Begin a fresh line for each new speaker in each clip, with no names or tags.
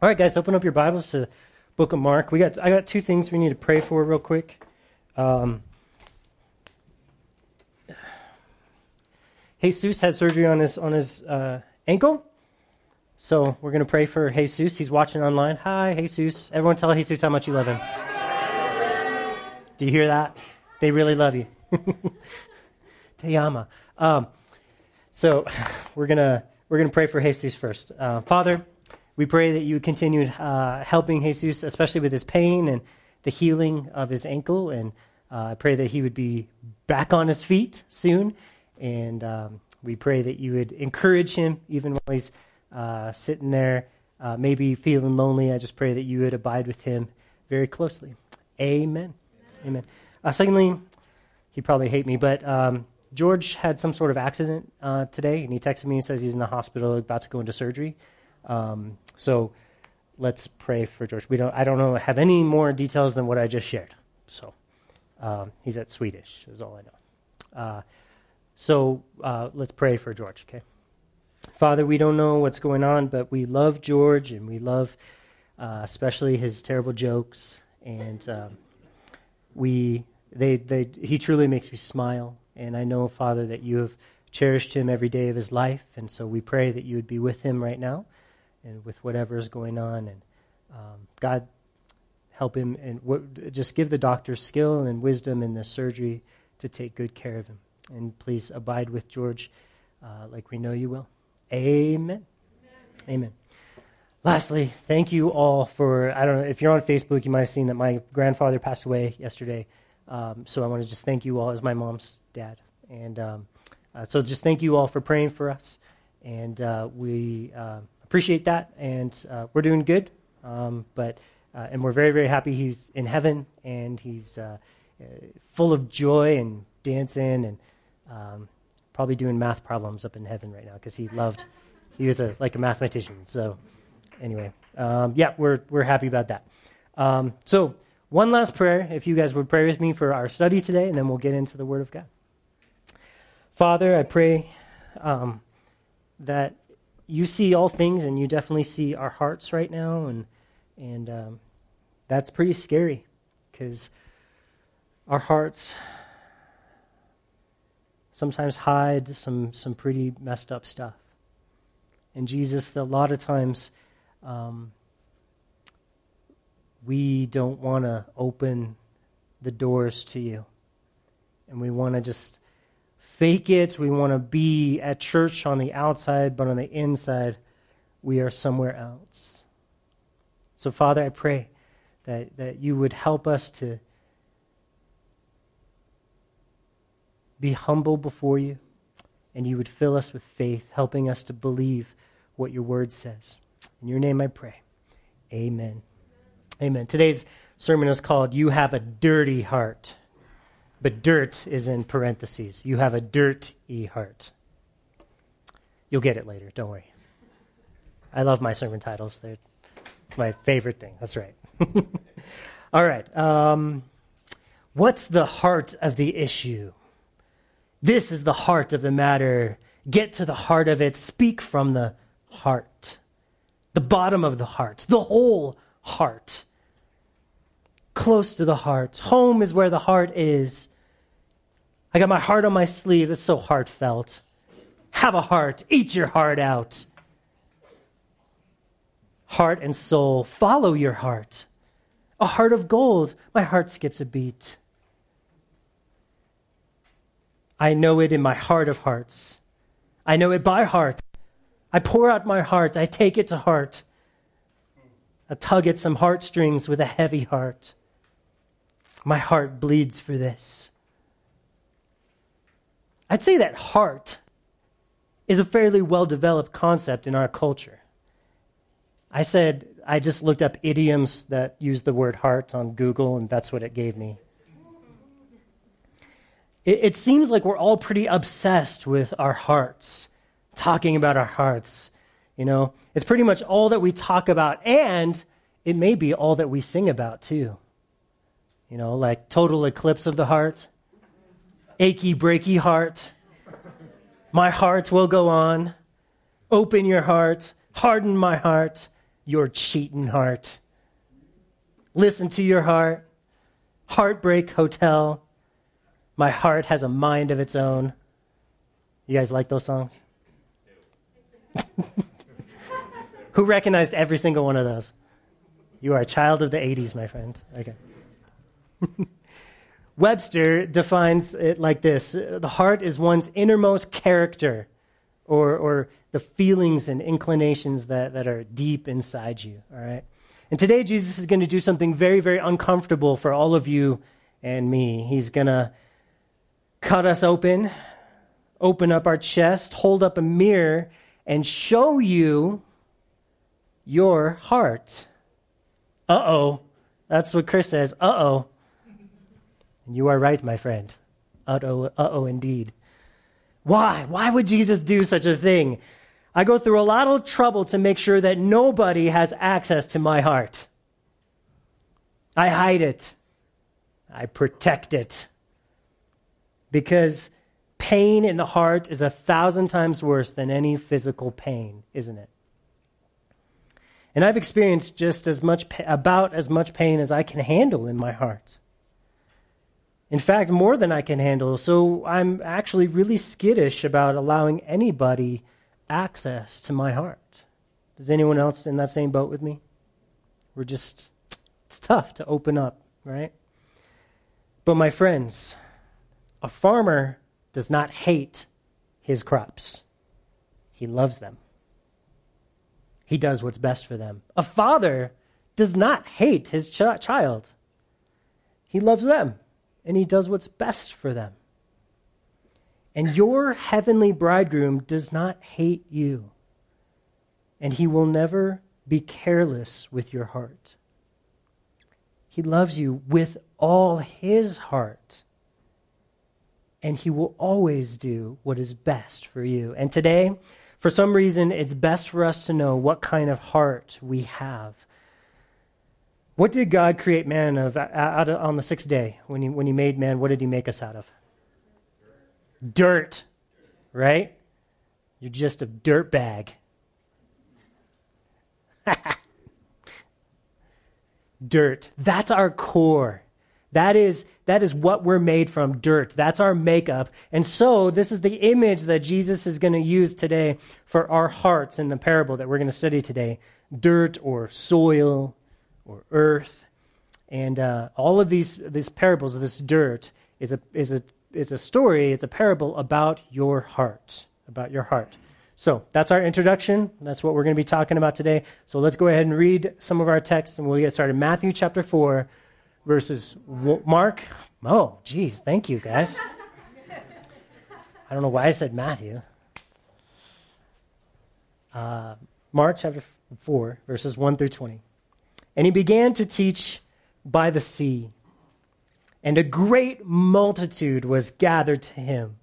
All right, guys, open up your Bibles to the Book of Mark. We got I got two things we need to pray for real quick. Um, Jesus had surgery on his on his uh, ankle, so we're gonna pray for Jesus. He's watching online. Hi, Jesus. Everyone, tell Jesus how much you love him. Do you hear that? They really love you. Te ama. Um, so we're gonna we're gonna pray for Jesus first. Uh, Father. We pray that you would continue uh, helping Jesus, especially with his pain and the healing of his ankle. And uh, I pray that he would be back on his feet soon. And um, we pray that you would encourage him even while he's uh, sitting there, uh, maybe feeling lonely. I just pray that you would abide with him very closely. Amen. Amen. Amen. secondly, he probably hate me, but um, George had some sort of accident uh, today, and he texted me and says he's in the hospital, about to go into surgery. Um, so let's pray for George. We don't. I don't know. Have any more details than what I just shared. So um, he's at Swedish. Is all I know. Uh, so uh, let's pray for George. Okay. Father, we don't know what's going on, but we love George and we love uh, especially his terrible jokes. And um, we, they, they, he truly makes me smile. And I know, Father, that you have cherished him every day of his life. And so we pray that you would be with him right now and with whatever is going on. And um, God, help him and just give the doctor skill and wisdom in the surgery to take good care of him. And please abide with George uh, like we know you will. Amen. Amen. Amen. Lastly, thank you all for, I don't know, if you're on Facebook, you might have seen that my grandfather passed away yesterday. Um, so I want to just thank you all as my mom's dad. And um, uh, so just thank you all for praying for us. And uh, we. Appreciate that, and uh, we're doing good. Um, but uh, and we're very very happy he's in heaven and he's uh full of joy and dancing and um, probably doing math problems up in heaven right now because he loved he was a like a mathematician. So anyway, um, yeah, we're we're happy about that. Um, so one last prayer, if you guys would pray with me for our study today, and then we'll get into the Word of God. Father, I pray um, that you see all things, and you definitely see our hearts right now, and and um, that's pretty scary because our hearts sometimes hide some some pretty messed up stuff. And Jesus, a lot of times, um, we don't want to open the doors to you, and we want to just fake it. We want to be at church on the outside, but on the inside, we are somewhere else. So, Father, I pray that, that you would help us to be humble before you, and you would fill us with faith, helping us to believe what your word says. In your name I pray. Amen. Amen. Today's sermon is called You Have a Dirty Heart but dirt is in parentheses. You have a dirty heart. You'll get it later, don't worry. I love my sermon titles. They're, it's my favorite thing. That's right. All right. Um, what's the heart of the issue? This is the heart of the matter. Get to the heart of it. Speak from the heart, the bottom of the heart, the whole heart close to the heart. Home is where the heart is. I got my heart on my sleeve. It's so heartfelt. Have a heart. Eat your heart out. Heart and soul, follow your heart. A heart of gold. My heart skips a beat. I know it in my heart of hearts. I know it by heart. I pour out my heart. I take it to heart. I tug at some heartstrings with a heavy heart. My heart bleeds for this. I'd say that heart is a fairly well developed concept in our culture. I said, I just looked up idioms that use the word heart on Google, and that's what it gave me. It, it seems like we're all pretty obsessed with our hearts, talking about our hearts. You know, it's pretty much all that we talk about, and it may be all that we sing about, too. You know, like total eclipse of the heart, achy, breaky heart. My heart will go on. Open your heart. Harden my heart. your cheating heart. Listen to your heart. Heartbreak Hotel. My heart has a mind of its own. You guys like those songs? Who recognized every single one of those? You are a child of the 80s, my friend. Okay. Webster defines it like this The heart is one's innermost character or, or the feelings and inclinations that, that are deep inside you. All right? And today, Jesus is going to do something very, very uncomfortable for all of you and me. He's going to cut us open, open up our chest, hold up a mirror, and show you your heart. Uh oh. That's what Chris says. Uh oh. And you are right, my friend. Uh oh, indeed. Why? Why would Jesus do such a thing? I go through a lot of trouble to make sure that nobody has access to my heart. I hide it. I protect it. Because pain in the heart is a thousand times worse than any physical pain, isn't it? And I've experienced just as much, about as much pain as I can handle in my heart. In fact, more than I can handle. So I'm actually really skittish about allowing anybody access to my heart. Does anyone else in that same boat with me? We're just, it's tough to open up, right? But my friends, a farmer does not hate his crops, he loves them. He does what's best for them. A father does not hate his ch- child, he loves them and he does what's best for them. And your heavenly bridegroom does not hate you, and he will never be careless with your heart. He loves you with all his heart, and he will always do what is best for you. And today, for some reason, it's best for us to know what kind of heart we have what did God create man of, out of on the sixth day when he, when he made man? What did he make us out of? Dirt, right? You're just a dirt bag. dirt. That's our core. That is, that is what we're made from dirt. That's our makeup. And so, this is the image that Jesus is going to use today for our hearts in the parable that we're going to study today dirt or soil or earth. And uh, all of these, these parables of this dirt is a, is, a, is a story, it's a parable about your heart. About your heart. So that's our introduction. That's what we're going to be talking about today. So let's go ahead and read some of our texts and we'll get started. Matthew chapter 4, verses Mark. Oh, geez, thank you guys. I don't know why I said Matthew. Uh, Mark chapter 4, verses 1 through 20. And he began to teach by the sea. And a great multitude was gathered to him,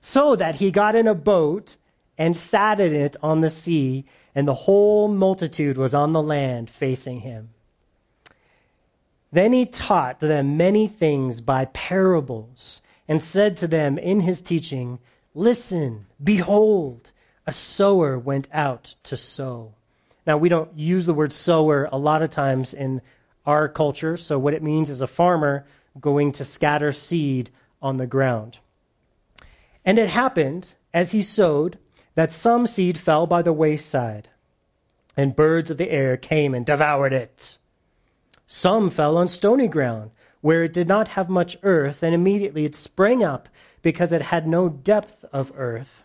so that he got in a boat and sat in it on the sea, and the whole multitude was on the land facing him. Then he taught them many things by parables, and said to them in his teaching, Listen, behold, a sower went out to sow. Now, we don't use the word sower a lot of times in our culture, so what it means is a farmer going to scatter seed on the ground. And it happened, as he sowed, that some seed fell by the wayside, and birds of the air came and devoured it. Some fell on stony ground, where it did not have much earth, and immediately it sprang up, because it had no depth of earth.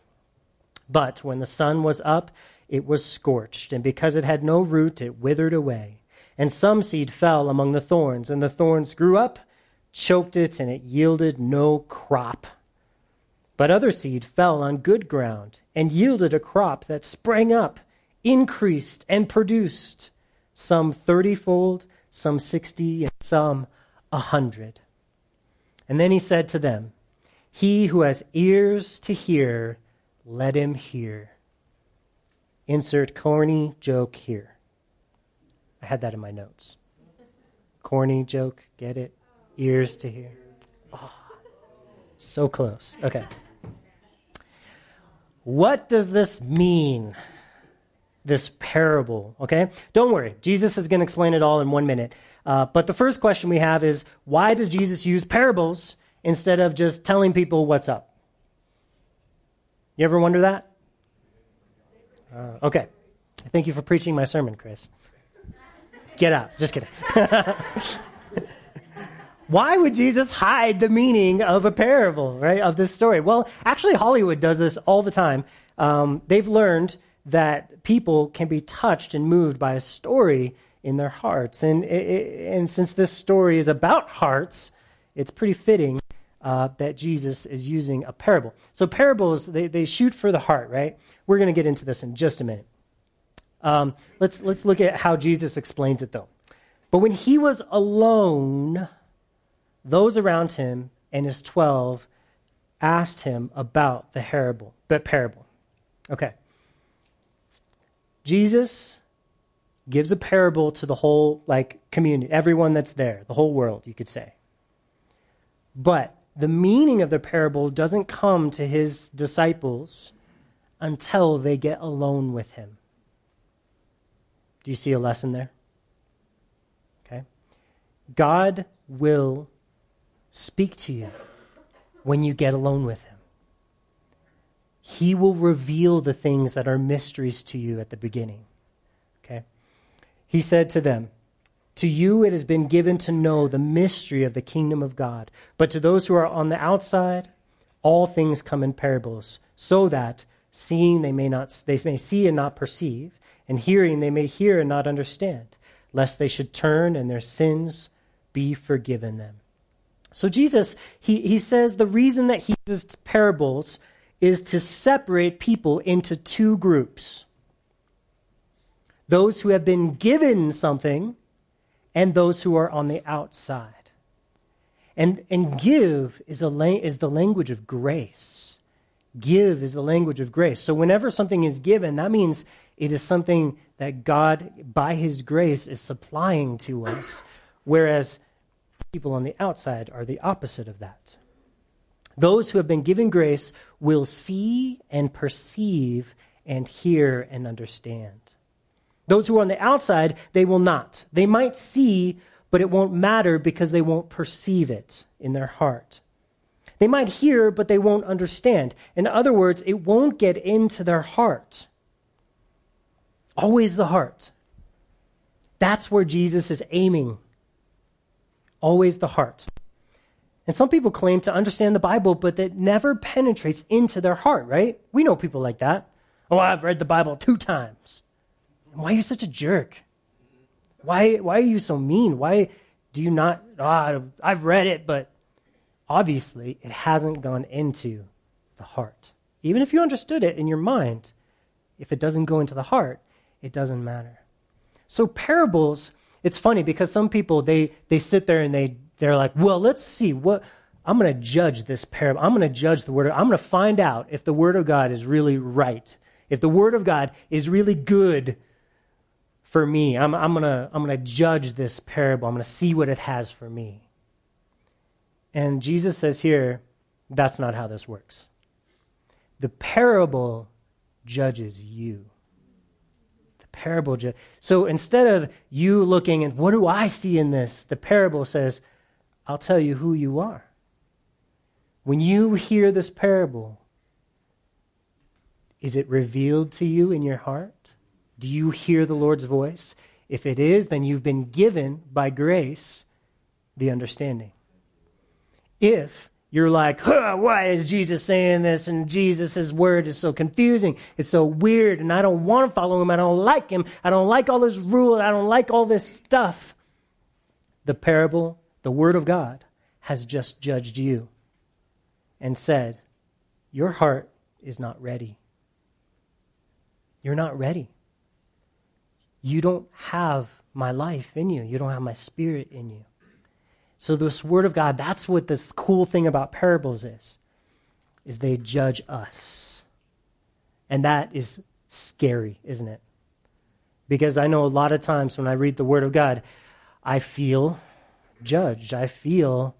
But when the sun was up, it was scorched, and because it had no root, it withered away. And some seed fell among the thorns, and the thorns grew up, choked it, and it yielded no crop. But other seed fell on good ground, and yielded a crop that sprang up, increased, and produced, some thirtyfold, some sixty, and some a hundred. And then he said to them, He who has ears to hear, let him hear. Insert corny joke here. I had that in my notes. Corny joke, get it? Ears to hear. Oh, so close. Okay. What does this mean? this parable, okay? Don't worry. Jesus is going to explain it all in one minute. Uh, but the first question we have is why does Jesus use parables instead of just telling people what's up? You ever wonder that? Uh, okay. Thank you for preaching my sermon, Chris. Get out. Just kidding. Why would Jesus hide the meaning of a parable, right, of this story? Well, actually, Hollywood does this all the time. Um, they've learned that people can be touched and moved by a story in their hearts. And, and since this story is about hearts, it's pretty fitting uh, that Jesus is using a parable. So, parables, they, they shoot for the heart, right? We're going to get into this in just a minute. Um, let's, let's look at how Jesus explains it, though. But when he was alone, those around him and his 12 asked him about the parable. But parable. Okay. Jesus gives a parable to the whole like community, everyone that's there, the whole world, you could say. But the meaning of the parable doesn't come to his disciples until they get alone with him. Do you see a lesson there? Okay. God will speak to you when you get alone with Him. He will reveal the things that are mysteries to you at the beginning. Okay? He said to them, To you it has been given to know the mystery of the kingdom of God, but to those who are on the outside, all things come in parables, so that seeing they may not they may see and not perceive, and hearing they may hear and not understand, lest they should turn and their sins be forgiven them. So Jesus, he, he says the reason that he uses parables is to separate people into two groups. Those who have been given something and those who are on the outside. And, and give is, a, is the language of grace. Give is the language of grace. So whenever something is given, that means it is something that God, by His grace, is supplying to us. Whereas People on the outside are the opposite of that. Those who have been given grace will see and perceive and hear and understand. Those who are on the outside, they will not. They might see, but it won't matter because they won't perceive it in their heart. They might hear, but they won't understand. In other words, it won't get into their heart. Always the heart. That's where Jesus is aiming always the heart. And some people claim to understand the Bible, but that never penetrates into their heart, right? We know people like that. Oh, I've read the Bible two times. Why are you such a jerk? Why, why are you so mean? Why do you not? Oh, I've read it, but obviously it hasn't gone into the heart. Even if you understood it in your mind, if it doesn't go into the heart, it doesn't matter. So parables it's funny because some people they they sit there and they they're like, well, let's see what I'm going to judge this parable. I'm going to judge the word. Of, I'm going to find out if the word of God is really right. If the word of God is really good for me, I'm, I'm going to I'm to judge this parable. I'm going to see what it has for me. And Jesus says here, that's not how this works. The parable judges you The parable. So instead of you looking and what do I see in this, the parable says, I'll tell you who you are. When you hear this parable, is it revealed to you in your heart? Do you hear the Lord's voice? If it is, then you've been given by grace the understanding. If you're like, huh, why is Jesus saying this? And Jesus' word is so confusing. It's so weird. And I don't want to follow him. I don't like him. I don't like all his rules. I don't like all this stuff. The parable, the word of God, has just judged you and said, Your heart is not ready. You're not ready. You don't have my life in you. You don't have my spirit in you. So this word of God, that's what this cool thing about parables is. Is they judge us. And that is scary, isn't it? Because I know a lot of times when I read the word of God, I feel judged. I feel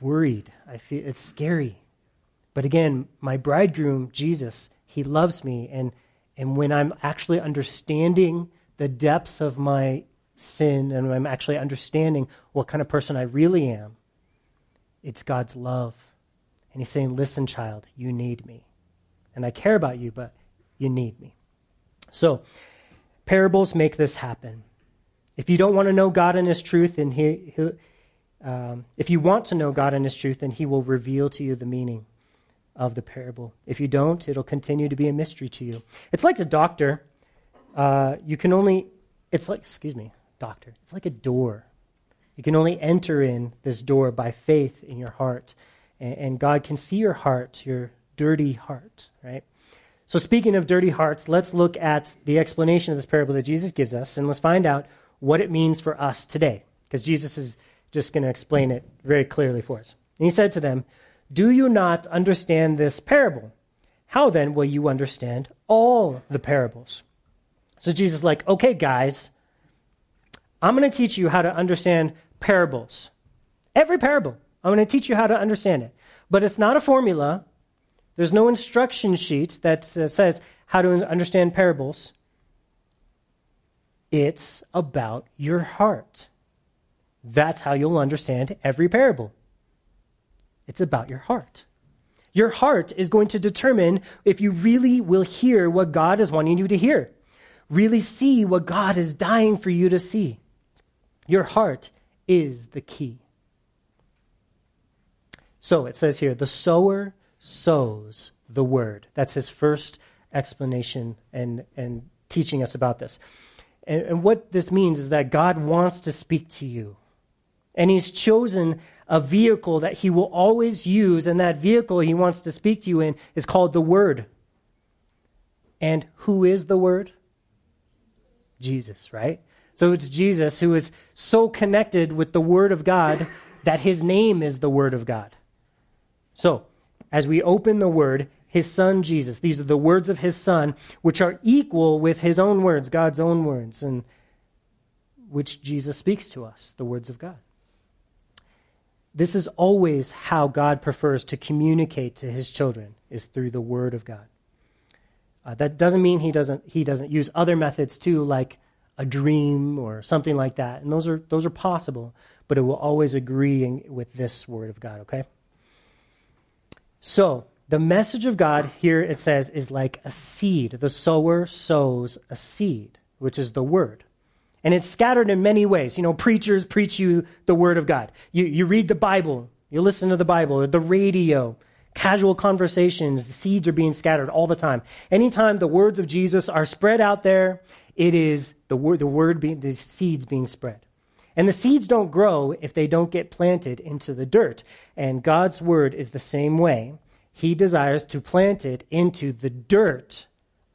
worried. I feel it's scary. But again, my bridegroom, Jesus, he loves me and And when I'm actually understanding the depths of my sin and I'm actually understanding what kind of person I really am, it's God's love. And He's saying, Listen, child, you need me. And I care about you, but you need me. So, parables make this happen. If you don't want to know God and His truth, and he, um, if you want to know God and His truth, then He will reveal to you the meaning of the parable. If you don't, it'll continue to be a mystery to you. It's like the doctor. Uh, you can only, it's like, excuse me, doctor. It's like a door. You can only enter in this door by faith in your heart. And, and God can see your heart, your dirty heart, right? So, speaking of dirty hearts, let's look at the explanation of this parable that Jesus gives us, and let's find out what it means for us today, because Jesus is just going to explain it very clearly for us. And he said to them, Do you not understand this parable? How then will you understand all the parables? So Jesus is like, Okay, guys, I'm going to teach you how to understand parables. Every parable. I'm going to teach you how to understand it. But it's not a formula. There's no instruction sheet that uh, says how to understand parables. It's about your heart. That's how you'll understand every parable. It's about your heart. Your heart is going to determine if you really will hear what God is wanting you to hear, really see what God is dying for you to see. Your heart is the key. So it says here the sower sows the word. That's his first explanation and, and teaching us about this. And, and what this means is that God wants to speak to you. And he's chosen a vehicle that he will always use, and that vehicle he wants to speak to you in is called the Word. And who is the Word? Jesus, right? So it's Jesus who is so connected with the Word of God that his name is the Word of God. So, as we open the Word, his Son Jesus, these are the words of his Son, which are equal with his own words, God's own words, and which Jesus speaks to us, the words of God. This is always how God prefers to communicate to his children, is through the Word of God. Uh, that doesn't mean he doesn't, he doesn't use other methods too, like a dream or something like that. And those are, those are possible, but it will always agree in, with this word of God, okay? So, the message of God here it says is like a seed. The sower sows a seed, which is the word. And it's scattered in many ways. You know, preachers preach you the word of God. You, you read the Bible, you listen to the Bible, the radio, casual conversations, the seeds are being scattered all the time. Anytime the words of Jesus are spread out there, it is the word, the word being, the seeds being spread. And the seeds don't grow if they don't get planted into the dirt. And God's word is the same way. He desires to plant it into the dirt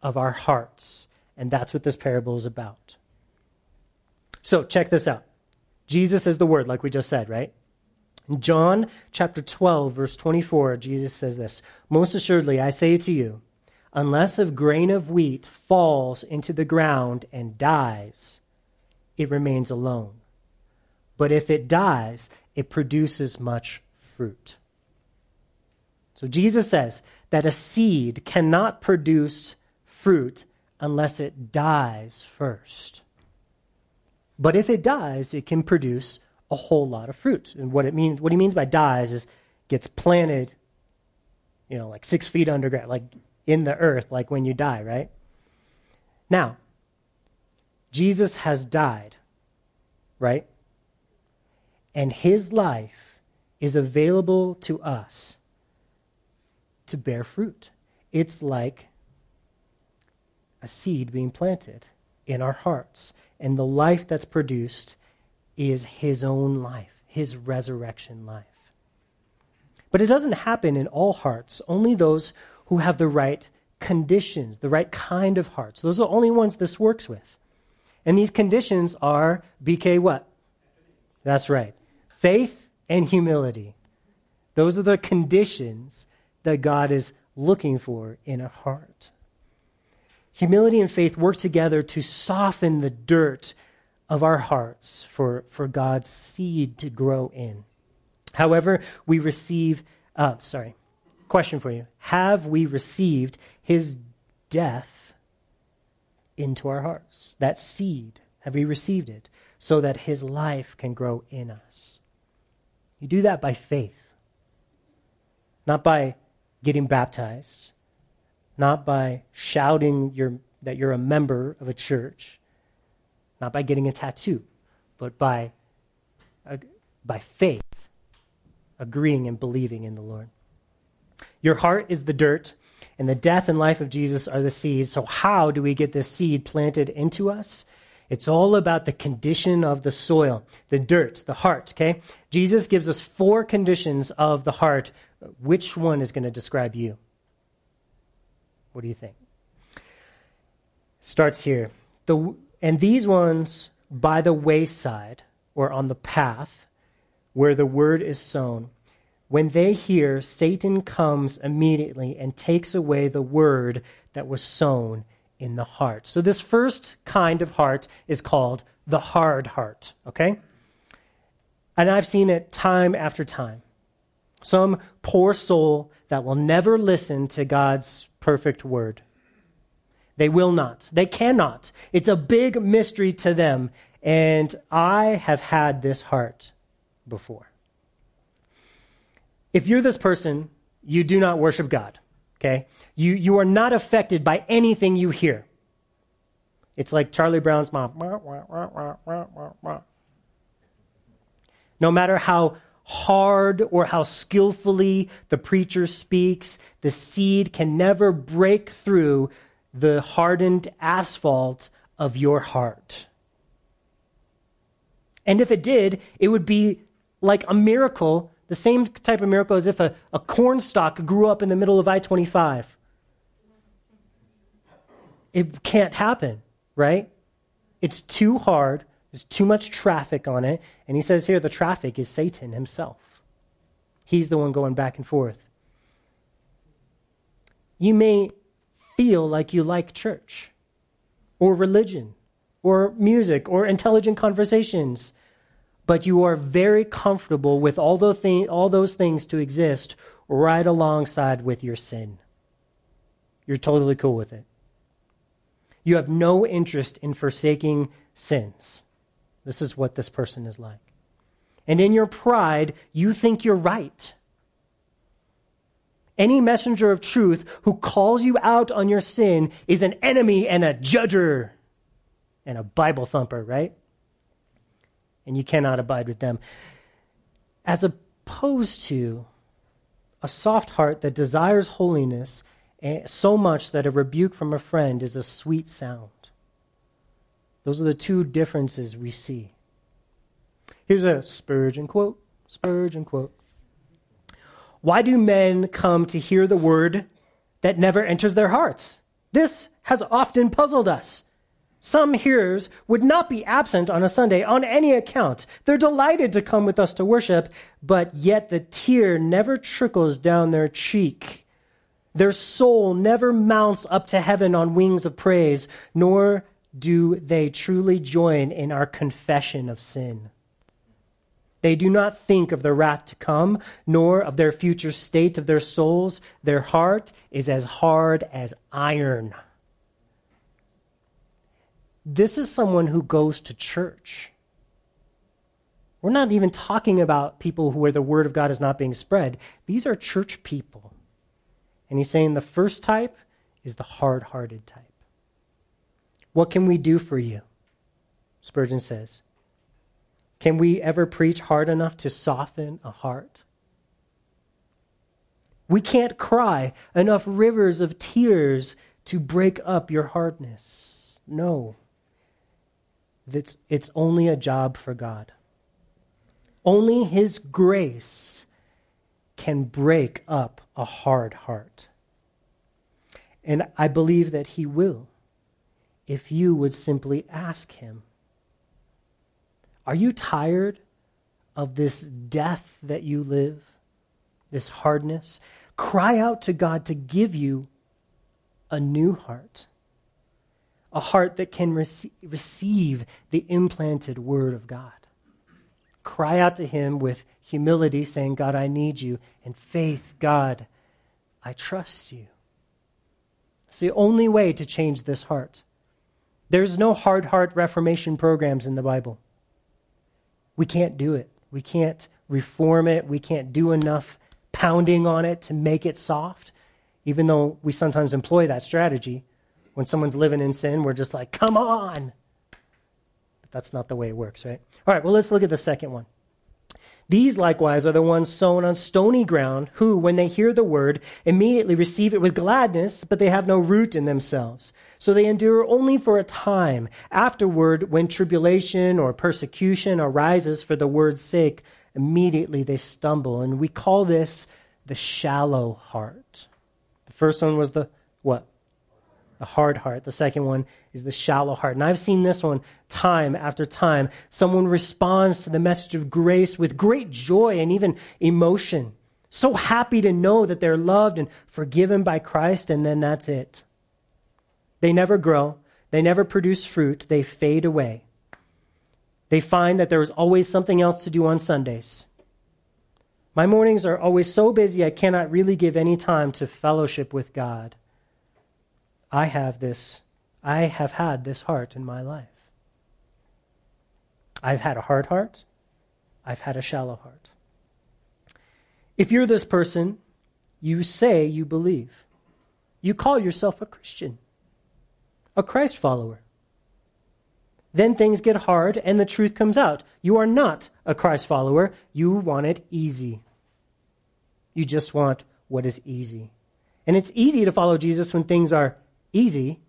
of our hearts. And that's what this parable is about. So check this out. Jesus is the word, like we just said, right? In John chapter 12, verse 24, Jesus says this Most assuredly, I say to you, Unless a grain of wheat falls into the ground and dies, it remains alone. But if it dies, it produces much fruit. So Jesus says that a seed cannot produce fruit unless it dies first. But if it dies, it can produce a whole lot of fruit. And what it means, what he means by dies is gets planted, you know, like six feet underground, like in the earth like when you die, right? Now, Jesus has died, right? And his life is available to us to bear fruit. It's like a seed being planted in our hearts. And the life that's produced is his own life, his resurrection life. But it doesn't happen in all hearts, only those who have the right conditions, the right kind of hearts. Those are the only ones this works with. And these conditions are BK what? That's right. Faith and humility. Those are the conditions that God is looking for in a heart. Humility and faith work together to soften the dirt of our hearts for, for God's seed to grow in. However, we receive, uh, sorry, Question for you Have we received his death into our hearts. That seed, have we received it? So that his life can grow in us. You do that by faith, not by getting baptized, not by shouting your, that you're a member of a church, not by getting a tattoo, but by, uh, by faith, agreeing and believing in the Lord. Your heart is the dirt, and the death and life of Jesus are the seed. So, how do we get this seed planted into us? It's all about the condition of the soil, the dirt, the heart, okay? Jesus gives us four conditions of the heart. Which one is going to describe you? What do you think? Starts here. The, and these ones by the wayside or on the path where the word is sown. When they hear, Satan comes immediately and takes away the word that was sown in the heart. So, this first kind of heart is called the hard heart, okay? And I've seen it time after time. Some poor soul that will never listen to God's perfect word. They will not. They cannot. It's a big mystery to them. And I have had this heart before. If you're this person, you do not worship God. Okay? You, you are not affected by anything you hear. It's like Charlie Brown's mom. No matter how hard or how skillfully the preacher speaks, the seed can never break through the hardened asphalt of your heart. And if it did, it would be like a miracle the same type of miracle as if a, a corn stalk grew up in the middle of I 25. It can't happen, right? It's too hard. There's too much traffic on it. And he says here the traffic is Satan himself. He's the one going back and forth. You may feel like you like church or religion or music or intelligent conversations but you are very comfortable with all those, thing, all those things to exist right alongside with your sin. You're totally cool with it. You have no interest in forsaking sins. This is what this person is like. And in your pride, you think you're right. Any messenger of truth who calls you out on your sin is an enemy and a judger and a Bible thumper, right? and you cannot abide with them. As opposed to a soft heart that desires holiness eh, so much that a rebuke from a friend is a sweet sound. Those are the two differences we see. Here's a Spurgeon quote. Spurgeon quote. Why do men come to hear the word that never enters their hearts? This has often puzzled us. Some hearers would not be absent on a Sunday on any account. They're delighted to come with us to worship, but yet the tear never trickles down their cheek. Their soul never mounts up to heaven on wings of praise, nor do they truly join in our confession of sin. They do not think of the wrath to come, nor of their future state of their souls. Their heart is as hard as iron. This is someone who goes to church. We're not even talking about people who, where the word of God is not being spread. These are church people. And he's saying the first type is the hard hearted type. What can we do for you? Spurgeon says. Can we ever preach hard enough to soften a heart? We can't cry enough rivers of tears to break up your hardness. No. It's, it's only a job for God. Only His grace can break up a hard heart. And I believe that He will if you would simply ask Him. Are you tired of this death that you live, this hardness? Cry out to God to give you a new heart a heart that can rec- receive the implanted word of God. Cry out to him with humility, saying, God, I need you, and faith, God, I trust you. It's the only way to change this heart. There's no hard heart reformation programs in the Bible. We can't do it. We can't reform it. We can't do enough pounding on it to make it soft, even though we sometimes employ that strategy. When someone's living in sin, we're just like, come on. But that's not the way it works, right? All right, well, let's look at the second one. These likewise are the ones sown on stony ground, who, when they hear the word, immediately receive it with gladness, but they have no root in themselves. So they endure only for a time. Afterward, when tribulation or persecution arises for the word's sake, immediately they stumble. And we call this the shallow heart. The first one was the what? The hard heart. The second one is the shallow heart. And I've seen this one time after time. Someone responds to the message of grace with great joy and even emotion. So happy to know that they're loved and forgiven by Christ, and then that's it. They never grow, they never produce fruit, they fade away. They find that there is always something else to do on Sundays. My mornings are always so busy I cannot really give any time to fellowship with God. I have this, I have had this heart in my life. I've had a hard heart, I've had a shallow heart. If you're this person, you say you believe. You call yourself a Christian, a Christ follower. Then things get hard and the truth comes out. You are not a Christ follower. You want it easy. You just want what is easy. And it's easy to follow Jesus when things are easy.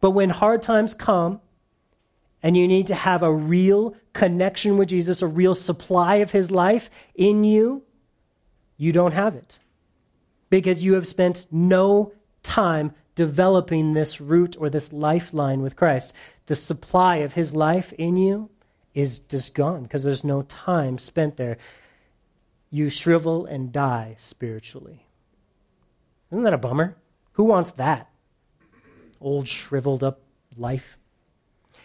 But when hard times come and you need to have a real connection with Jesus, a real supply of his life in you, you don't have it. Because you have spent no time developing this root or this lifeline with Christ. The supply of his life in you is just gone because there's no time spent there. You shrivel and die spiritually. Isn't that a bummer? Who wants that? Old shriveled up life.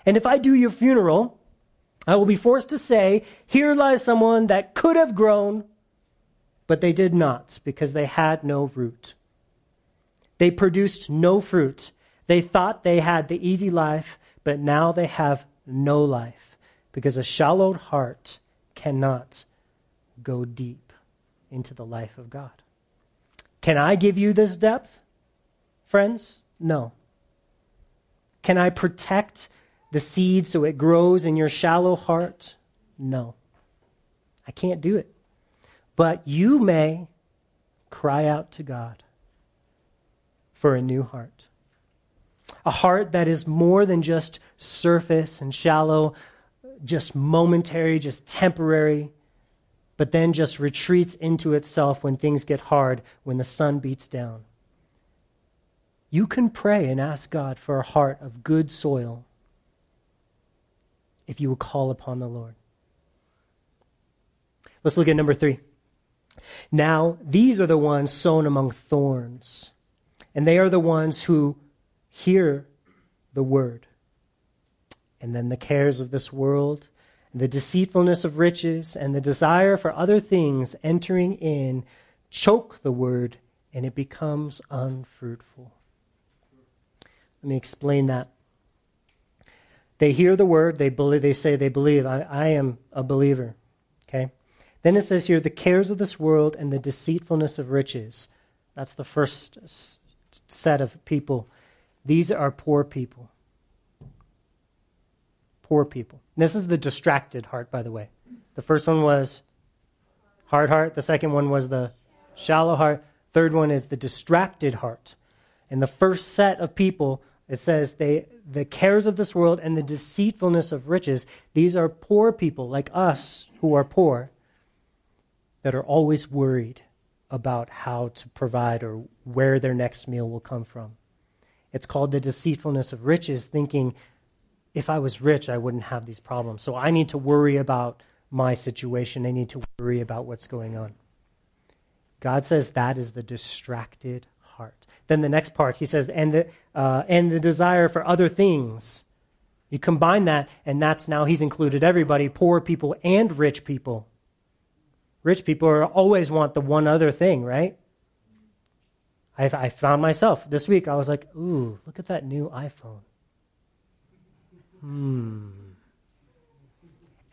And if I do your funeral, I will be forced to say, Here lies someone that could have grown, but they did not because they had no root. They produced no fruit. They thought they had the easy life, but now they have no life because a shallow heart cannot go deep into the life of God. Can I give you this depth, friends? No. Can I protect the seed so it grows in your shallow heart? No. I can't do it. But you may cry out to God for a new heart. A heart that is more than just surface and shallow, just momentary, just temporary, but then just retreats into itself when things get hard, when the sun beats down. You can pray and ask God for a heart of good soil if you will call upon the Lord. Let's look at number three. Now, these are the ones sown among thorns, and they are the ones who hear the word. And then the cares of this world, and the deceitfulness of riches, and the desire for other things entering in choke the word, and it becomes unfruitful. Let me explain that. They hear the word, they believe, they say they believe. I, I am a believer. Okay? Then it says here, the cares of this world and the deceitfulness of riches. That's the first set of people. These are poor people. Poor people. This is the distracted heart, by the way. The first one was hard heart. The second one was the shallow heart. Third one is the distracted heart. And the first set of people it says they the cares of this world and the deceitfulness of riches, these are poor people like us who are poor that are always worried about how to provide or where their next meal will come from. It's called the deceitfulness of riches, thinking if I was rich, I wouldn't have these problems. So I need to worry about my situation. I need to worry about what's going on. God says that is the distracted heart. Then the next part, he says, and the, uh, and the desire for other things. You combine that, and that's now he's included everybody, poor people and rich people. Rich people are, always want the one other thing, right? I, I found myself this week, I was like, ooh, look at that new iPhone. hmm.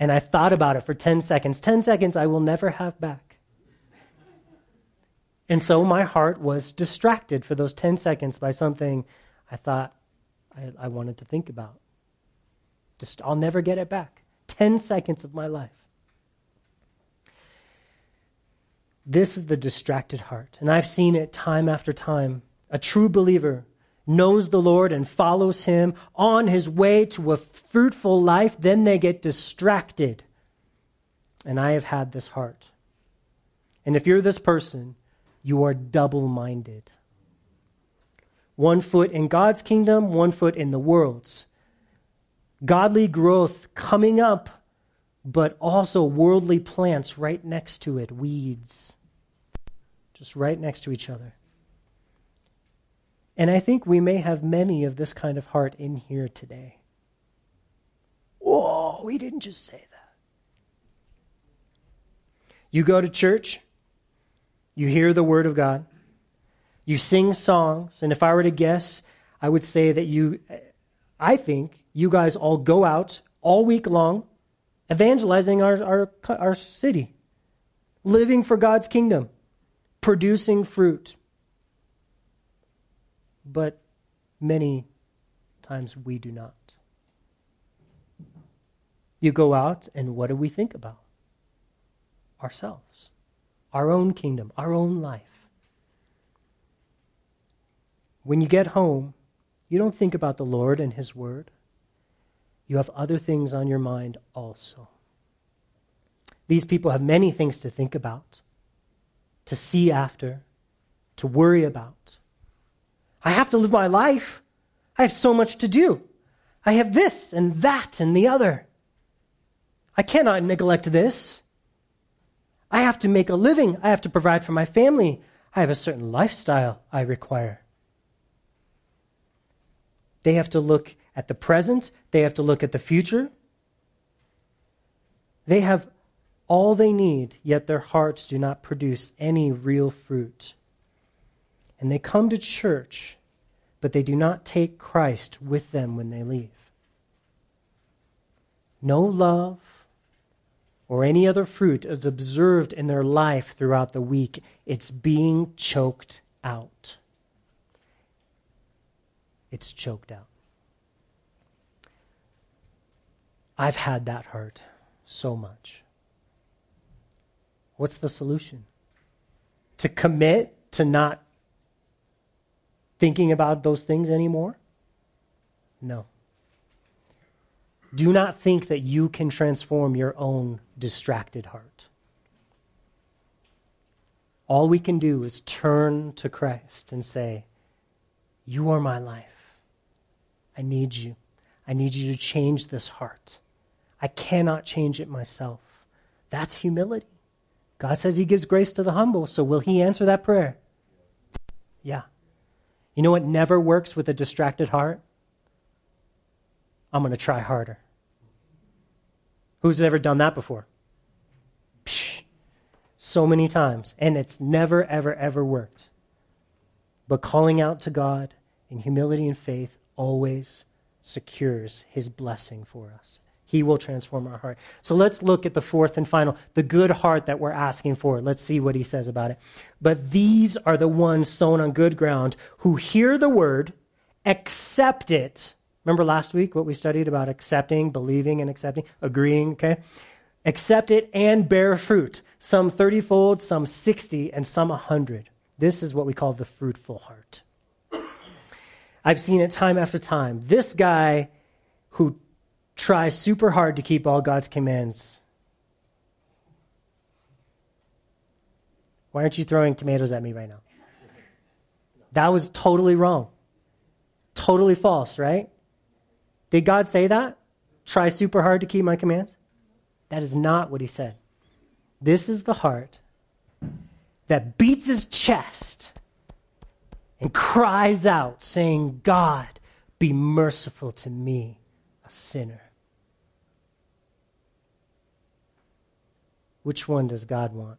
And I thought about it for 10 seconds. 10 seconds I will never have back. And so my heart was distracted for those 10 seconds by something I thought I, I wanted to think about. Just, I'll never get it back. 10 seconds of my life. This is the distracted heart. And I've seen it time after time. A true believer knows the Lord and follows him on his way to a fruitful life, then they get distracted. And I have had this heart. And if you're this person, you are double minded. One foot in God's kingdom, one foot in the world's. Godly growth coming up, but also worldly plants right next to it, weeds, just right next to each other. And I think we may have many of this kind of heart in here today. Whoa, he didn't just say that. You go to church, you hear the word of God, you sing songs, and if I were to guess, I would say that you, I think, you guys all go out all week long evangelizing our, our, our city, living for God's kingdom, producing fruit but many times we do not. You go out, and what do we think about? Ourselves, our own kingdom, our own life. When you get home, you don't think about the Lord and His Word. You have other things on your mind also. These people have many things to think about, to see after, to worry about. I have to live my life. I have so much to do. I have this and that and the other. I cannot neglect this. I have to make a living. I have to provide for my family. I have a certain lifestyle I require. They have to look at the present, they have to look at the future. They have all they need, yet their hearts do not produce any real fruit and they come to church, but they do not take Christ with them when they leave. No love or any other fruit is observed in their life throughout the week. It's being choked out. It's choked out. I've had that hurt so much. What's the solution? To commit to not thinking about those things anymore? No. Do not think that you can transform your own distracted heart. All we can do is turn to Christ and say, You are my life. I need you. I need you to change this heart. I cannot change it myself. That's humility. God says He gives grace to the humble, so will He answer that prayer? Yeah. You know what never works with a distracted heart? I'm going to try harder. Who's ever done that before? Psh, so many times. And it's never, ever, ever worked. But calling out to God in humility and faith always secures his blessing for us. He will transform our heart. So let's look at the fourth and final, the good heart that we're asking for. Let's see what he says about it. But these are the ones sown on good ground who hear the word, accept it. Remember last week what we studied about accepting, believing, and accepting, agreeing, okay? Accept it and bear fruit. Some 30 fold, some 60, and some 100. This is what we call the fruitful heart. I've seen it time after time. This guy who tries super hard to keep all God's commands. Why aren't you throwing tomatoes at me right now? That was totally wrong. Totally false, right? Did God say that? Try super hard to keep my commands? That is not what he said. This is the heart that beats his chest and cries out, saying, God, be merciful to me, a sinner. Which one does God want?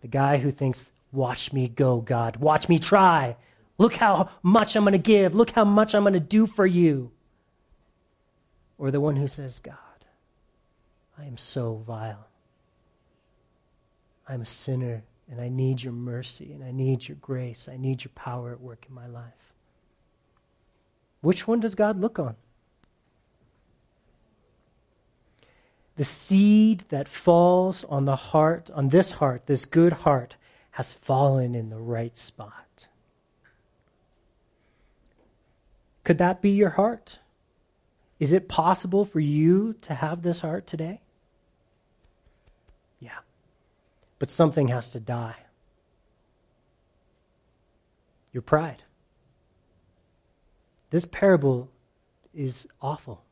The guy who thinks, Watch me go, God. Watch me try. Look how much I'm going to give. Look how much I'm going to do for you. or the one who says, God, I am so vile. I'm a sinner and I need your mercy and I need your grace. I need your power at work in my life. Which one does God look on? The seed that falls on the heart, on this heart, this good heart, has fallen in the right spot. Could that be your heart? Is it possible for you to have this heart today? Yeah. But something has to die. Your pride. This parable is awful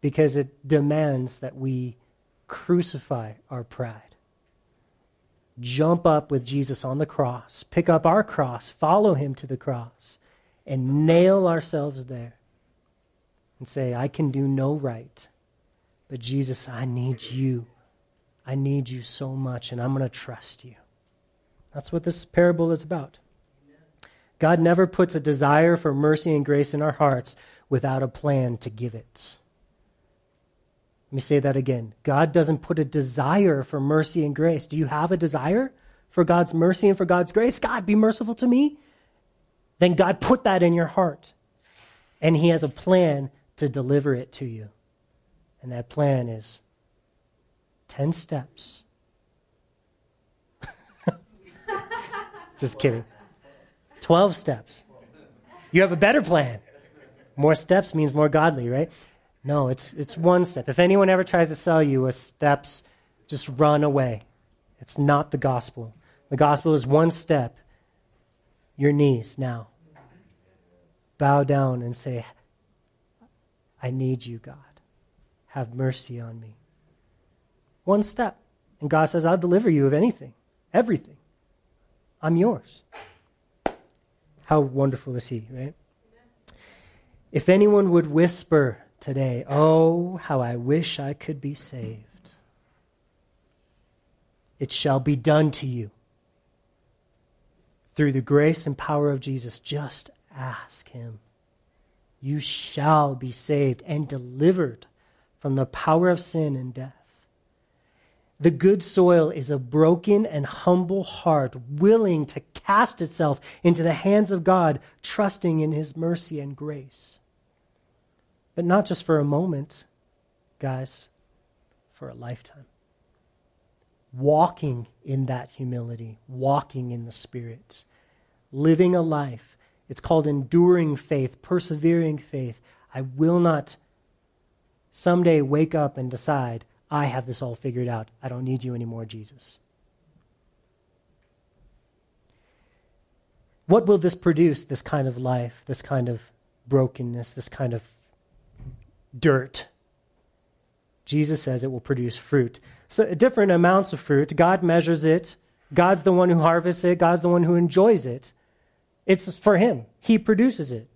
because it demands that we crucify our pride. Jump up with Jesus on the cross, pick up our cross, follow him to the cross, and nail ourselves there and say, I can do no right, but Jesus, I need you. I need you so much, and I'm going to trust you. That's what this parable is about. God never puts a desire for mercy and grace in our hearts without a plan to give it. Let me say that again. God doesn't put a desire for mercy and grace. Do you have a desire for God's mercy and for God's grace? God, be merciful to me. Then God put that in your heart. And He has a plan to deliver it to you. And that plan is 10 steps. Just kidding. 12 steps. You have a better plan. More steps means more godly, right? No, it's, it's one step. If anyone ever tries to sell you a steps, just run away. It's not the gospel. The gospel is one step. Your knees now. Bow down and say, I need you, God. Have mercy on me. One step. And God says, I'll deliver you of anything, everything. I'm yours. How wonderful is He, right? If anyone would whisper today, Oh, how I wish I could be saved. It shall be done to you. Through the grace and power of Jesus, just ask Him. You shall be saved and delivered from the power of sin and death. The good soil is a broken and humble heart, willing to cast itself into the hands of God, trusting in His mercy and grace. But not just for a moment, guys, for a lifetime. Walking in that humility, walking in the Spirit, living a life. It's called enduring faith, persevering faith. I will not someday wake up and decide, I have this all figured out. I don't need you anymore, Jesus. What will this produce, this kind of life, this kind of brokenness, this kind of dirt. Jesus says it will produce fruit. So different amounts of fruit. God measures it. God's the one who harvests it. God's the one who enjoys it. It's for him. He produces it.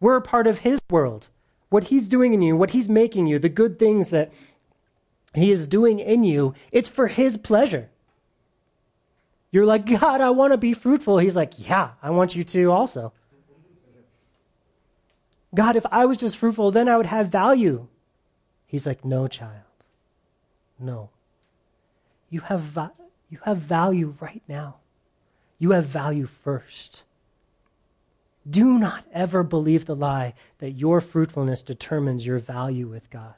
We're a part of his world. What he's doing in you, what he's making you, the good things that he is doing in you, it's for his pleasure. You're like, God, I want to be fruitful. He's like, Yeah, I want you to also. God, if I was just fruitful, then I would have value. He's like, No, child. No. You have, va- you have value right now. You have value first. Do not ever believe the lie that your fruitfulness determines your value with God.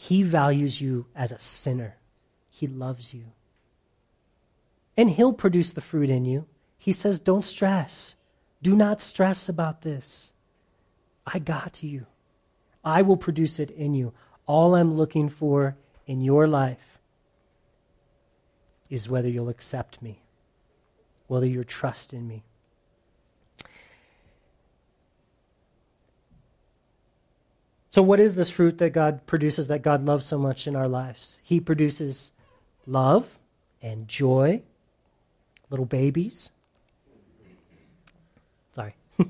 He values you as a sinner, He loves you. And He'll produce the fruit in you. He says, Don't stress. Do not stress about this. I got you. I will produce it in you. All I'm looking for in your life is whether you'll accept me, whether you'll trust in me. So, what is this fruit that God produces that God loves so much in our lives? He produces love and joy, little babies, Sorry.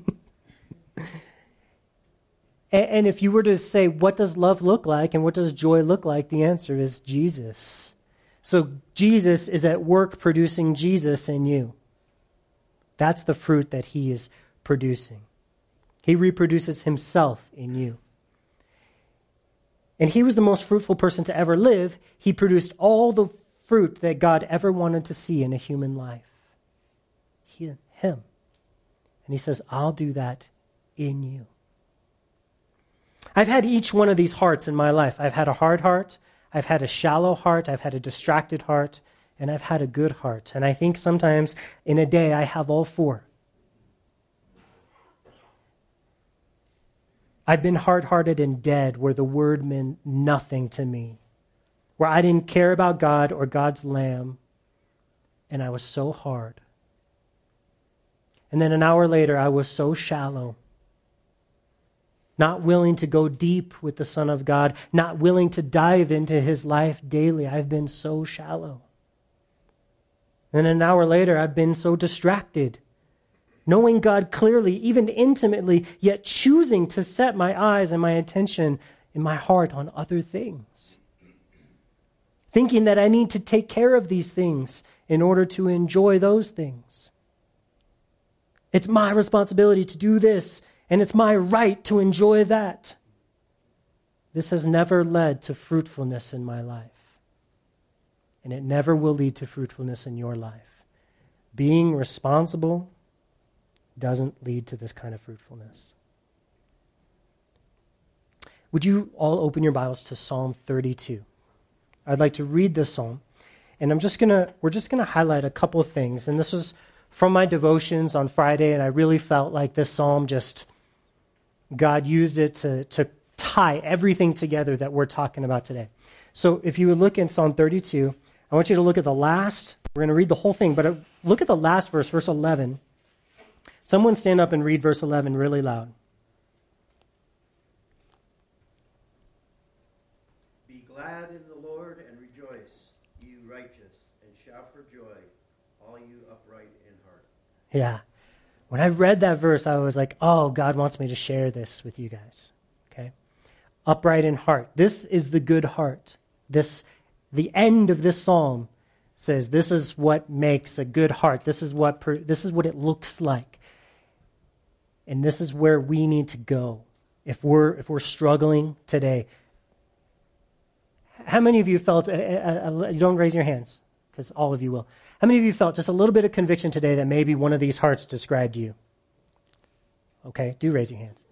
and if you were to say, what does love look like and what does joy look like? The answer is Jesus. So Jesus is at work producing Jesus in you. That's the fruit that he is producing. He reproduces himself in you. And he was the most fruitful person to ever live. He produced all the fruit that God ever wanted to see in a human life. He, him. And he says, I'll do that in you. I've had each one of these hearts in my life. I've had a hard heart, I've had a shallow heart, I've had a distracted heart, and I've had a good heart. And I think sometimes in a day I have all four. I've been hard hearted and dead where the word meant nothing to me, where I didn't care about God or God's lamb, and I was so hard. And then an hour later, I was so shallow not willing to go deep with the Son of God, not willing to dive into his life daily. I've been so shallow. And an hour later, I've been so distracted, knowing God clearly, even intimately, yet choosing to set my eyes and my attention in my heart on other things. Thinking that I need to take care of these things in order to enjoy those things. It's my responsibility to do this and it's my right to enjoy that. This has never led to fruitfulness in my life. And it never will lead to fruitfulness in your life. Being responsible doesn't lead to this kind of fruitfulness. Would you all open your Bibles to Psalm 32? I'd like to read this psalm, and I'm just gonna we're just gonna highlight a couple of things. And this was from my devotions on Friday, and I really felt like this psalm just God used it to, to tie everything together that we're talking about today. So if you would look in Psalm 32, I want you to look at the last, we're going to read the whole thing, but uh, look at the last verse, verse 11. Someone stand up and read verse 11 really loud.
Be glad in the Lord and rejoice, you righteous, and shout for joy, all you upright in heart.
Yeah. When I read that verse, I was like, oh, God wants me to share this with you guys. Okay? Upright in heart. This is the good heart. This, the end of this psalm says this is what makes a good heart. This is what, per, this is what it looks like. And this is where we need to go if we're, if we're struggling today. How many of you felt, uh, uh, uh, don't raise your hands, because all of you will. How many of you felt just a little bit of conviction today that maybe one of these hearts described you? Okay, do raise your hands.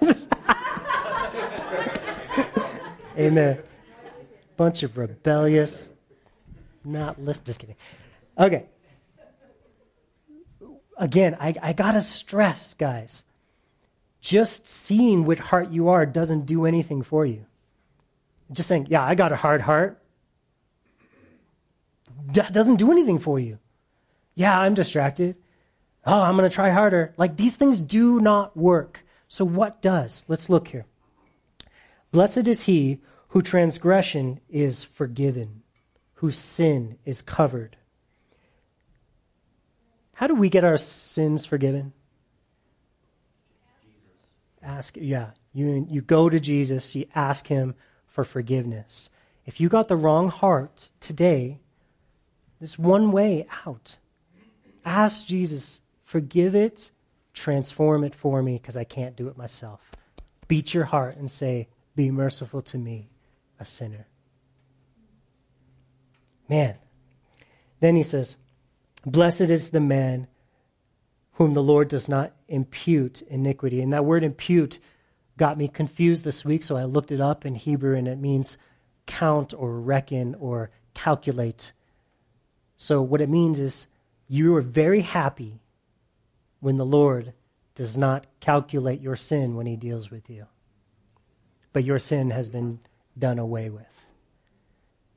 Amen. Bunch of rebellious, not list. Just kidding. Okay. Again, I, I gotta stress, guys just seeing which heart you are doesn't do anything for you. Just saying, yeah, I got a hard heart, that doesn't do anything for you. Yeah, I'm distracted. Oh, I'm going to try harder. Like these things do not work. So what does? Let's look here. Blessed is he whose transgression is forgiven, whose sin is covered. How do we get our sins forgiven? ask, yeah, you, you go to Jesus, you ask him for forgiveness. If you got the wrong heart today, there's one way out. Ask Jesus, forgive it, transform it for me because I can't do it myself. Beat your heart and say, Be merciful to me, a sinner. Man. Then he says, Blessed is the man whom the Lord does not impute iniquity. And that word impute got me confused this week, so I looked it up in Hebrew, and it means count or reckon or calculate. So what it means is you are very happy when the Lord does not calculate your sin when he deals with you. But your sin has been done away with.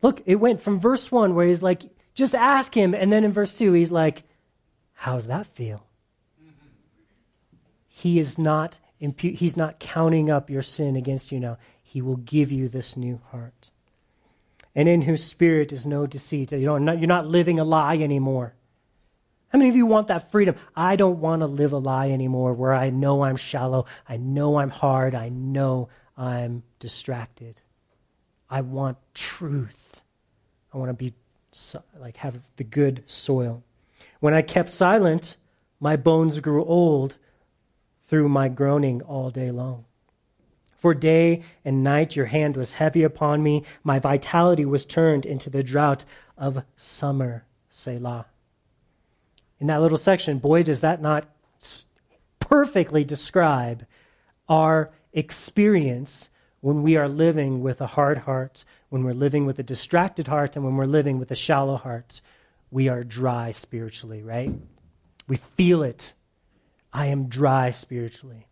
Look, it went from verse 1 where he's like, just ask him. And then in verse 2, he's like, how's that feel? Mm-hmm. He is not impu- he's not counting up your sin against you now. He will give you this new heart. And in whose spirit is no deceit. You know, you're not living a lie anymore. How many of you want that freedom? I don't want to live a lie anymore where I know I'm shallow, I know I'm hard, I know I'm distracted. I want truth. I want to be like have the good soil. When I kept silent, my bones grew old through my groaning all day long. For day and night your hand was heavy upon me. My vitality was turned into the drought of summer. Selah. In that little section, boy, does that not perfectly describe our experience when we are living with a hard heart, when we're living with a distracted heart, and when we're living with a shallow heart. We are dry spiritually, right? We feel it. I am dry spiritually.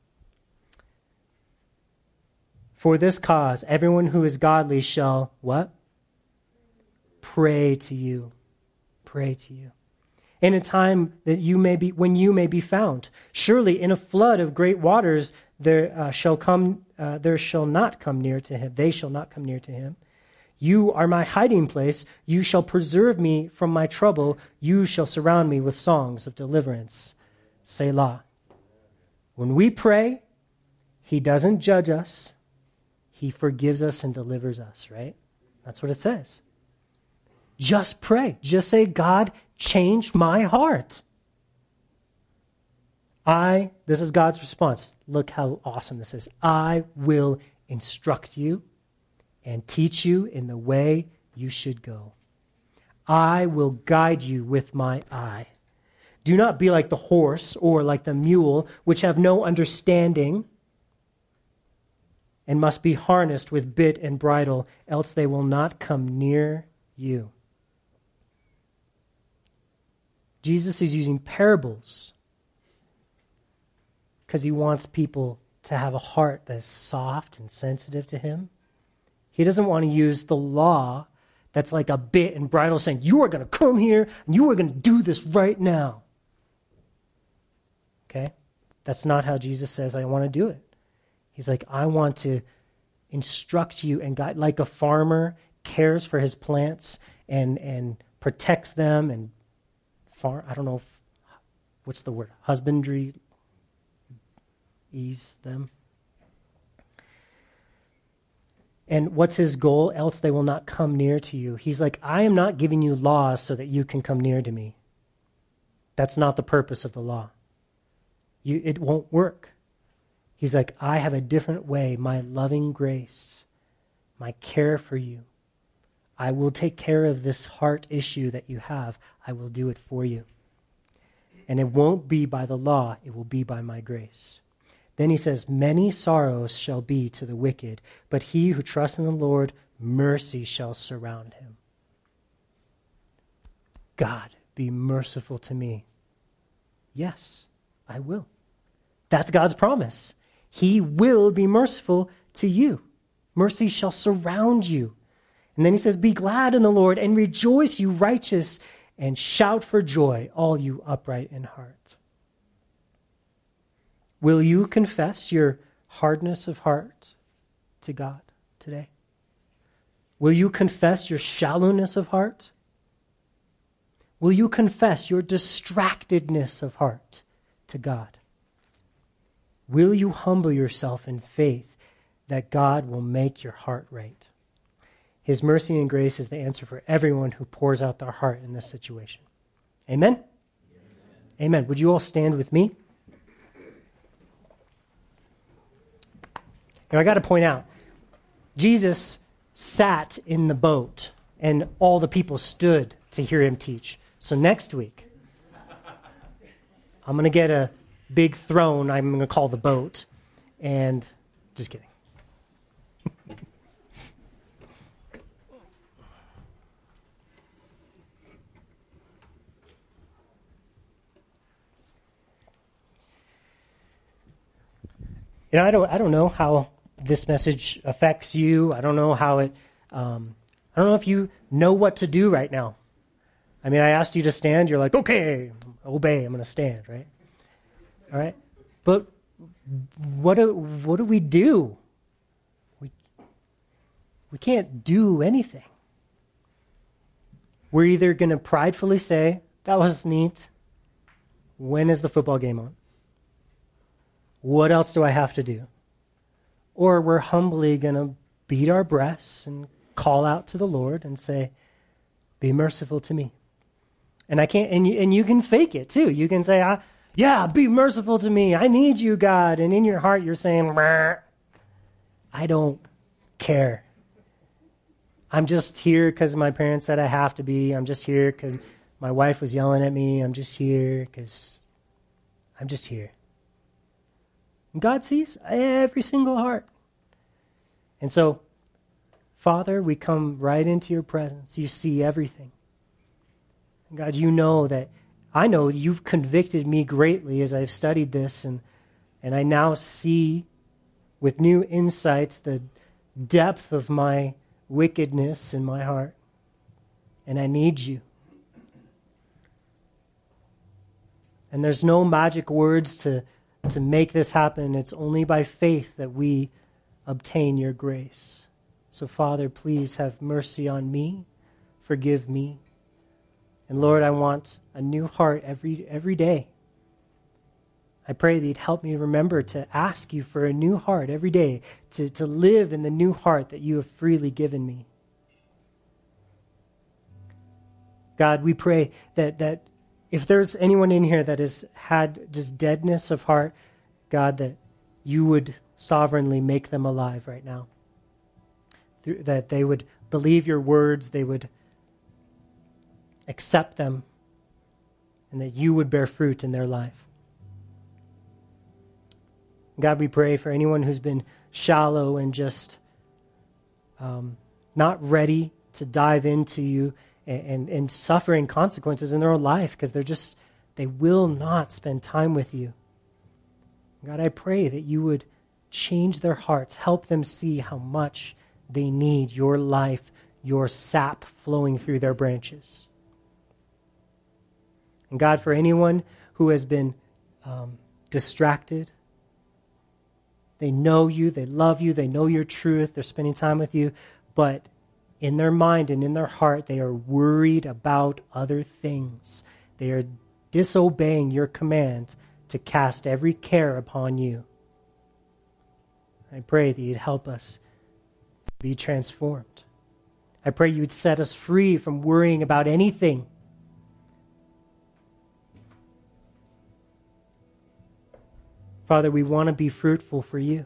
For this cause, everyone who is godly shall what? Pray to you. Pray to you. In a time that you may be, when you may be found. Surely in a flood of great waters there uh, shall come, uh, there shall not come near to him. They shall not come near to him. You are my hiding place. You shall preserve me from my trouble. You shall surround me with songs of deliverance. Selah. When we pray, he doesn't judge us. He forgives us and delivers us, right? That's what it says. Just pray. Just say, God, change my heart. I, this is God's response. Look how awesome this is. I will instruct you and teach you in the way you should go. I will guide you with my eye. Do not be like the horse or like the mule, which have no understanding and must be harnessed with bit and bridle, else they will not come near you. Jesus is using parables because he wants people to have a heart that's soft and sensitive to him. He doesn't want to use the law that's like a bit and bridle saying, You are going to come here and you are going to do this right now. Okay? That's not how Jesus says, I want to do it. He's like, I want to instruct you and guide, like a farmer cares for his plants and, and protects them and farm, I don't know, if, what's the word? Husbandry, ease them. And what's his goal? Else they will not come near to you. He's like, I am not giving you laws so that you can come near to me. That's not the purpose of the law. You, it won't work. He's like, I have a different way, my loving grace, my care for you. I will take care of this heart issue that you have. I will do it for you. And it won't be by the law, it will be by my grace. Then he says, Many sorrows shall be to the wicked, but he who trusts in the Lord, mercy shall surround him. God, be merciful to me. Yes, I will. That's God's promise. He will be merciful to you. Mercy shall surround you. And then he says, Be glad in the Lord and rejoice, you righteous, and shout for joy, all you upright in heart. Will you confess your hardness of heart to God today? Will you confess your shallowness of heart? Will you confess your distractedness of heart to God? Will you humble yourself in faith that God will make your heart right? His mercy and grace is the answer for everyone who pours out their heart in this situation. Amen? Amen. Amen. Would you all stand with me? Now, I got to point out, Jesus sat in the boat, and all the people stood to hear him teach. So next week, I'm going to get a big throne I'm going to call the boat. And just kidding. you know, I don't, I don't know how this message affects you. I don't know how it, um, I don't know if you know what to do right now. I mean, I asked you to stand. You're like, okay, obey. I'm going to stand, right? All right? But what do, what do we do? We, we can't do anything. We're either going to pridefully say, that was neat. When is the football game on? What else do I have to do? Or we're humbly going to beat our breasts and call out to the Lord and say, Be merciful to me. And I can't, and you, and you can fake it too. You can say, I, yeah, be merciful to me. I need you, God. And in your heart, you're saying, I don't care. I'm just here because my parents said I have to be. I'm just here because my wife was yelling at me. I'm just here because I'm just here. God sees every single heart. And so, Father, we come right into your presence. You see everything. God, you know that I know you've convicted me greatly as I've studied this, and, and I now see with new insights the depth of my wickedness in my heart. And I need you. And there's no magic words to, to make this happen. It's only by faith that we obtain your grace. So, Father, please have mercy on me. Forgive me. And Lord, I want a new heart every, every day. I pray that you'd help me remember to ask you for a new heart every day, to, to live in the new heart that you have freely given me. God, we pray that, that if there's anyone in here that has had just deadness of heart, God, that you would sovereignly make them alive right now. That they would believe your words, they would accept them, and that you would bear fruit in their life. God, we pray for anyone who's been shallow and just um, not ready to dive into you and, and, suffering consequences in their own life because they're just, they will not spend time with you. God, I pray that you would change their hearts, help them see how much they need your life, your sap flowing through their branches. And God, for anyone who has been um, distracted, they know you, they love you, they know your truth, they're spending time with you, but in their mind and in their heart, they are worried about other things. They are disobeying your command to cast every care upon you. I pray that you'd help us be transformed. I pray you would set us free from worrying about anything Father, we want to be fruitful for you.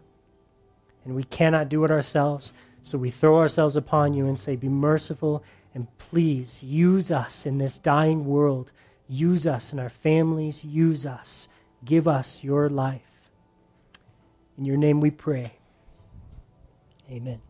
And we cannot do it ourselves. So we throw ourselves upon you and say, Be merciful and please use us in this dying world. Use us in our families. Use us. Give us your life. In your name we pray. Amen.